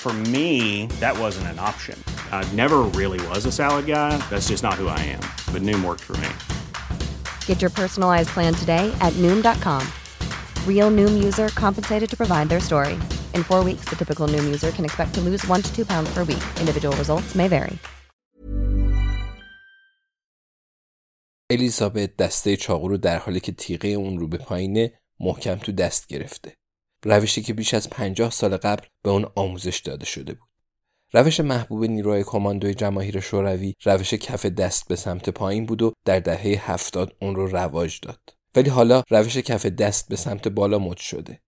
For me, that wasn't an option. I never really was a salad guy. That's just not who I am. But Noom worked for me. Get your personalized plan today at Noom.com. Real Noom user compensated to provide their story. In four weeks, the typical Noom user can expect to lose one to two pounds per week. Individual results may vary. الیزابت دسته چاقو رو در حالی که تیغه اون رو به پایینه محکم تو دست گرفته. روشی که بیش از پنجاه سال قبل به اون آموزش داده شده بود. روش محبوب نیروهای کماندوی جماهیر شوروی روش کف دست به سمت پایین بود و در دهه هفتاد اون رو رواج داد. ولی حالا روش کف دست به سمت بالا مد شده.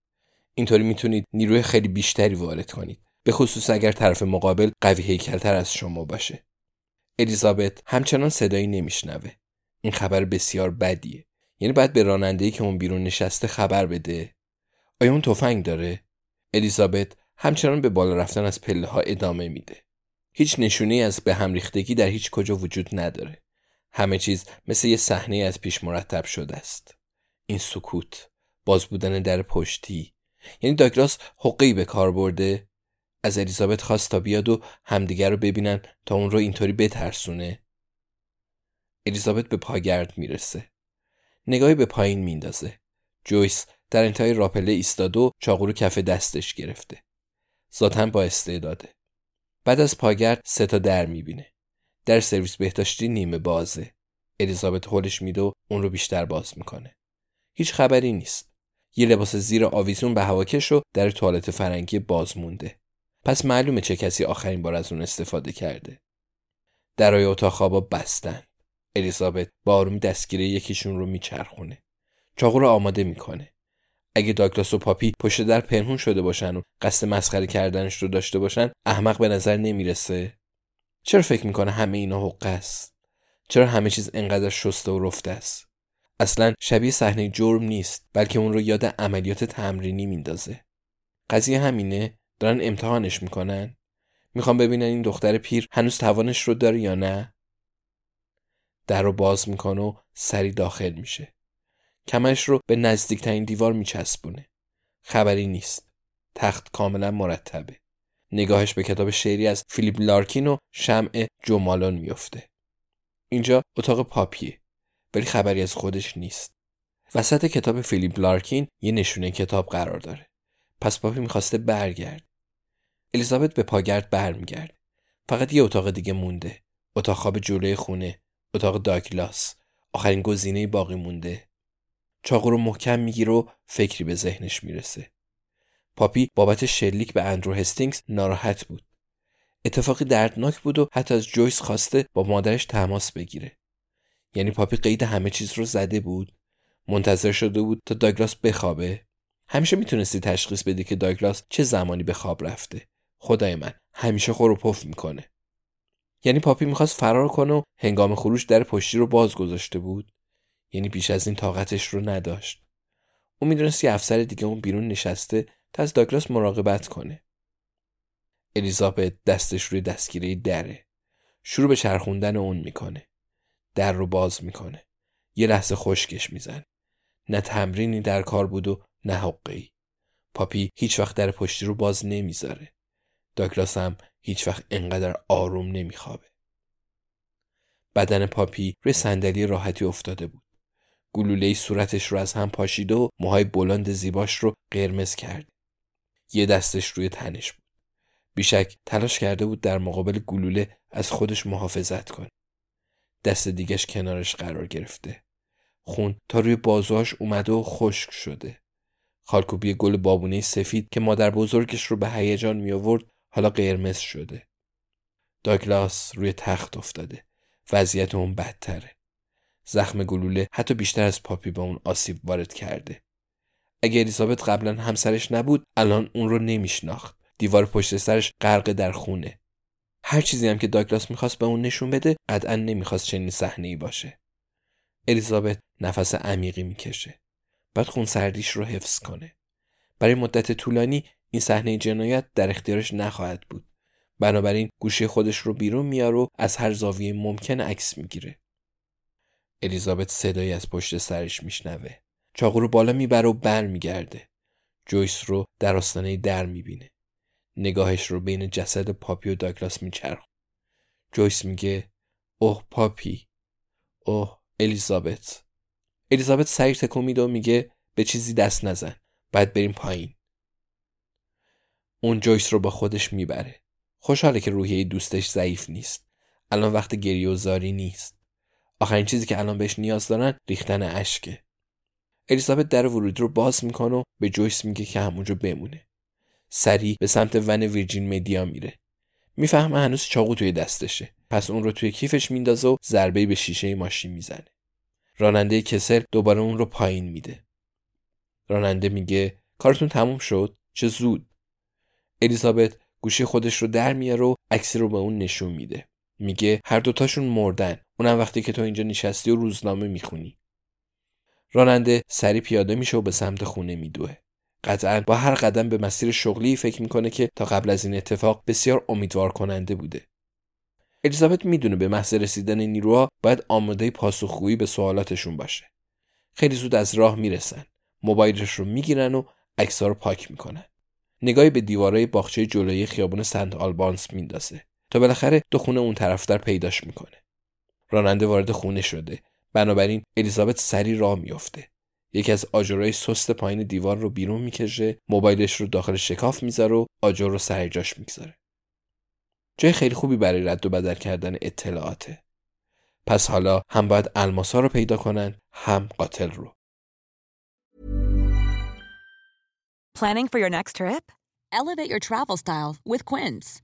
اینطوری می‌تونید نیروی خیلی بیشتری وارد کنید. به خصوص اگر طرف مقابل قوی هیکلتر از شما باشه. الیزابت همچنان صدایی نمیشنوه. این خبر بسیار بدیه. یعنی باید به راننده‌ای که اون بیرون نشسته خبر بده. آیا اون تفنگ داره؟ الیزابت همچنان به بالا رفتن از پله ها ادامه میده. هیچ نشونی از به هم ریختگی در هیچ کجا وجود نداره. همه چیز مثل یه صحنه از پیش مرتب شده است. این سکوت، باز بودن در پشتی. یعنی داگلاس حقی به کار برده از الیزابت خواست تا بیاد و همدیگر رو ببینن تا اون رو اینطوری بترسونه. الیزابت به پاگرد می‌رسه. نگاهی به پایین میندازه. جویس در انتهای راپله ایستاد و چاقو رو کف دستش گرفته. ذاتا با استعداده. بعد از پاگرد سه تا در می‌بینه. در سرویس بهداشتی نیمه بازه. الیزابت هولش میده و اون رو بیشتر باز می‌کنه. هیچ خبری نیست. یه لباس زیر آویزون به هواکش و در توالت فرنگی باز مونده. پس معلومه چه کسی آخرین بار از اون استفاده کرده. درای اتاق خوابا بستن. الیزابت با آرومی دستگیره یکیشون رو میچرخونه. چاقو رو آماده می‌کنه. اگه داگلاس و پاپی پشت در پنهون شده باشن و قصد مسخره کردنش رو داشته باشن احمق به نظر نمی‌رسه. چرا فکر می‌کنه همه اینا حقه است؟ چرا همه چیز انقدر شسته و رفته است؟ اصلا شبیه صحنه جرم نیست بلکه اون رو یاد عملیات تمرینی میندازه. قضیه همینه؟ دارن امتحانش می‌کنن؟ می‌خوام ببینن این دختر پیر هنوز توانش رو داره یا نه؟ در رو باز می‌کنه و سری داخل میشه. کمش رو به نزدیکترین دیوار میچسبونه. خبری نیست. تخت کاملا مرتبه. نگاهش به کتاب شعری از فیلیپ لارکین و شمع جمالون میفته اینجا اتاق پاپیه ولی خبری از خودش نیست. وسط کتاب فیلیپ لارکین یه نشونه کتاب قرار داره. پس پاپی می‌خواسته برگرد. الیزابت به پاگرد برمیگرد. فقط یه اتاق دیگه مونده. اتاق خواب جلوی خونه اتاق داگلاس. آخرین گزینه باقی مونده. چاقو رو محکم می‌گیره و فکری به ذهنش می‌رسه. پاپی بابت شلیک به اندرو هستینگز ناراحت بود. اتفاقی دردناک بود و حتی از جویس خواسته با مادرش تماس بگیره. یعنی پاپی قید همه چیز رو زده بود. منتظر شده بود تا داگلاس بخوابه. همیشه می‌تونستی تشخیص بدی که داگلاس چه زمانی به خواب رفته. خدای من همیشه خور و پف می‌کنه. یعنی پاپی می‌خواست فرار کنه و هنگام خروش در پشتی رو باز گذاشته بود. یعنی بیش از این طاقتش رو نداشت. او می‌دونست یه افسر دیگه اون بیرون نشسته تا از داگلاس مراقبت کنه. الیزابت دستش روی دستگیره دره. شروع به چرخوندن اون می‌کنه. در رو باز می‌کنه. یه لحظه خشکش میزن نه تمرینی در کار بود و نه حقی پاپی هیچ وقت در پشتی رو باز نمی‌ذاره. داگلاس هم هیچ وقت انقدر آروم نمیخوابه. بدن پاپی روی صندلی راحتی افتاده بود. گلوله صورتش رو از هم پاشید و موهای بلند زیباش رو قرمز کرد. یه دستش روی تنش بود. بیشک تلاش کرده بود در مقابل گلوله از خودش محافظت کنه. دست دیگش کنارش قرار گرفته. خون تا روی بازوهاش اومده و خشک شده. خالکوبی گل بابونه سفید که مادر بزرگش رو به هیجان می آورد حالا قرمز شده. داگلاس روی تخت افتاده. وضعیت اون بدتره. زخم گلوله حتی بیشتر از پاپی به اون آسیب وارد کرده. اگه الیزابت قبلا همسرش نبود الان اون رو نمیشناخت. دیوار پشت سرش غرق در خونه. هر چیزی هم که داگلاس می‌خواست به اون نشون بده قطعا نمی‌خواست چنین صحنه ای باشه. الیزابت نفس عمیقی می‌کشه. بعد خون سردیش رو حفظ کنه. برای مدت طولانی این صحنه جنایت در اختیارش نخواهد بود. بنابراین گوشی خودش رو بیرون میاره و از هر زاویه ممکن عکس می‌گیره. الیزابت صدایی از پشت سرش میشنوه. چاقو رو بالا می‌بره و بر میگرده. جویس رو در آستانه در می‌بینه. نگاهش رو بین جسد پاپی و داگلاس میچرخ. جویس میگه اوه پاپی اوه الیزابت الیزابت سریع تکون میده و میگه به چیزی دست نزن باید بریم پایین اون جویس رو با خودش می‌بره خوشحاله که روحیه دوستش ضعیف نیست الان وقت گریه و زاری نیست آخرین چیزی که الان بهش نیاز دارن ریختن اشکه. الیزابت در ورودی رو باز می‌کنه و به جویس میگه که همونجا بمونه. سریع به سمت ون ویرجین مدیا میره. می‌فهمه هنوز چاقو توی دستشه. پس اون رو توی کیفش میندازه و ضربه به شیشه ماشین می‌زنه. راننده کسل دوباره اون رو پایین میده. راننده میگه کارتون تموم شد؟ چه زود. الیزابت گوشی خودش رو در میاره و عکسی رو به اون نشون میده. میگه هر دوتاشون مردن. اونم وقتی که تو اینجا نشستی و روزنامه می‌خونی. راننده سری پیاده میشه و به سمت خونه میدوه. قطعا با هر قدم به مسیر شغلی فکر می‌کنه که تا قبل از این اتفاق بسیار امیدوار کننده بوده. الیزابت می‌دونه به محض رسیدن نیروها باید آماده پاسخگویی به سوالاتشون باشه. خیلی زود از راه می‌رسن. موبایلش رو می‌گیرن و عکس‌ها رو پاک می‌کنن. نگاهی به دیوارای باغچه جلوی خیابون سنت آلبانس میندازه. تا بالاخره دو خونه اون طرفتر پیداش می‌کنه. راننده وارد خونه شده. بنابراین الیزابت سری راه میافته. یکی از آجرهای سست پایین دیوار رو بیرون می‌کشه موبایلش رو داخل شکاف می‌ذاره و آجر رو سر جاش می‌گذاره. جای خیلی خوبی برای رد و بدل کردن اطلاعاته. پس حالا هم باید الماسا رو پیدا کنن هم قاتل رو. Planning for your next trip? Elevate your travel style with Quince.